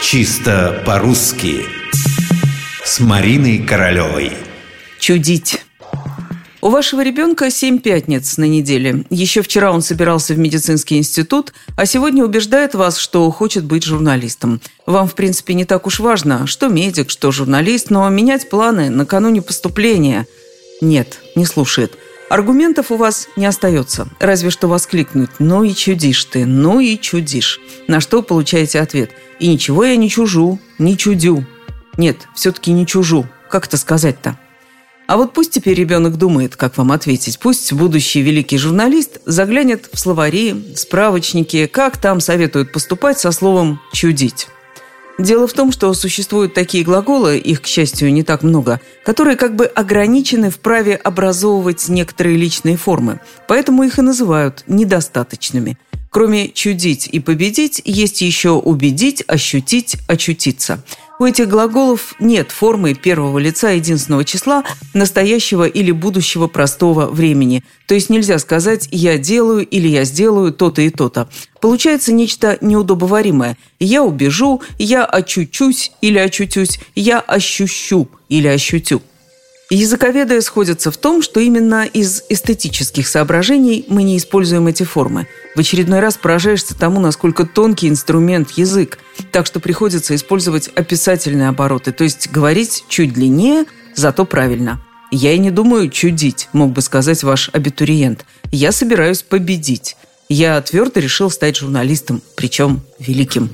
Чисто по-русски С Мариной Королевой Чудить у вашего ребенка семь пятниц на неделе. Еще вчера он собирался в медицинский институт, а сегодня убеждает вас, что хочет быть журналистом. Вам, в принципе, не так уж важно, что медик, что журналист, но менять планы накануне поступления... Нет, не слушает. Аргументов у вас не остается, разве что воскликнуть «Ну и чудишь ты, ну и чудишь». На что получаете ответ «И ничего я не чужу, не чудю». Нет, все-таки не чужу. Как это сказать-то? А вот пусть теперь ребенок думает, как вам ответить. Пусть будущий великий журналист заглянет в словари, справочники, как там советуют поступать со словом «чудить». Дело в том, что существуют такие глаголы, их, к счастью, не так много, которые как бы ограничены в праве образовывать некоторые личные формы, поэтому их и называют недостаточными. Кроме «чудить» и «победить» есть еще «убедить», «ощутить», «очутиться». У этих глаголов нет формы первого лица единственного числа настоящего или будущего простого времени. То есть нельзя сказать «я делаю» или «я сделаю то-то и то-то». Получается нечто неудобоваримое. «Я убежу», «я очучусь» или «очутюсь», «я ощущу» или «ощутю». Языковеды сходятся в том, что именно из эстетических соображений мы не используем эти формы. В очередной раз поражаешься тому, насколько тонкий инструмент язык, так что приходится использовать описательные обороты, то есть говорить чуть длиннее, зато правильно. «Я и не думаю чудить», мог бы сказать ваш абитуриент. «Я собираюсь победить». Я твердо решил стать журналистом, причем великим.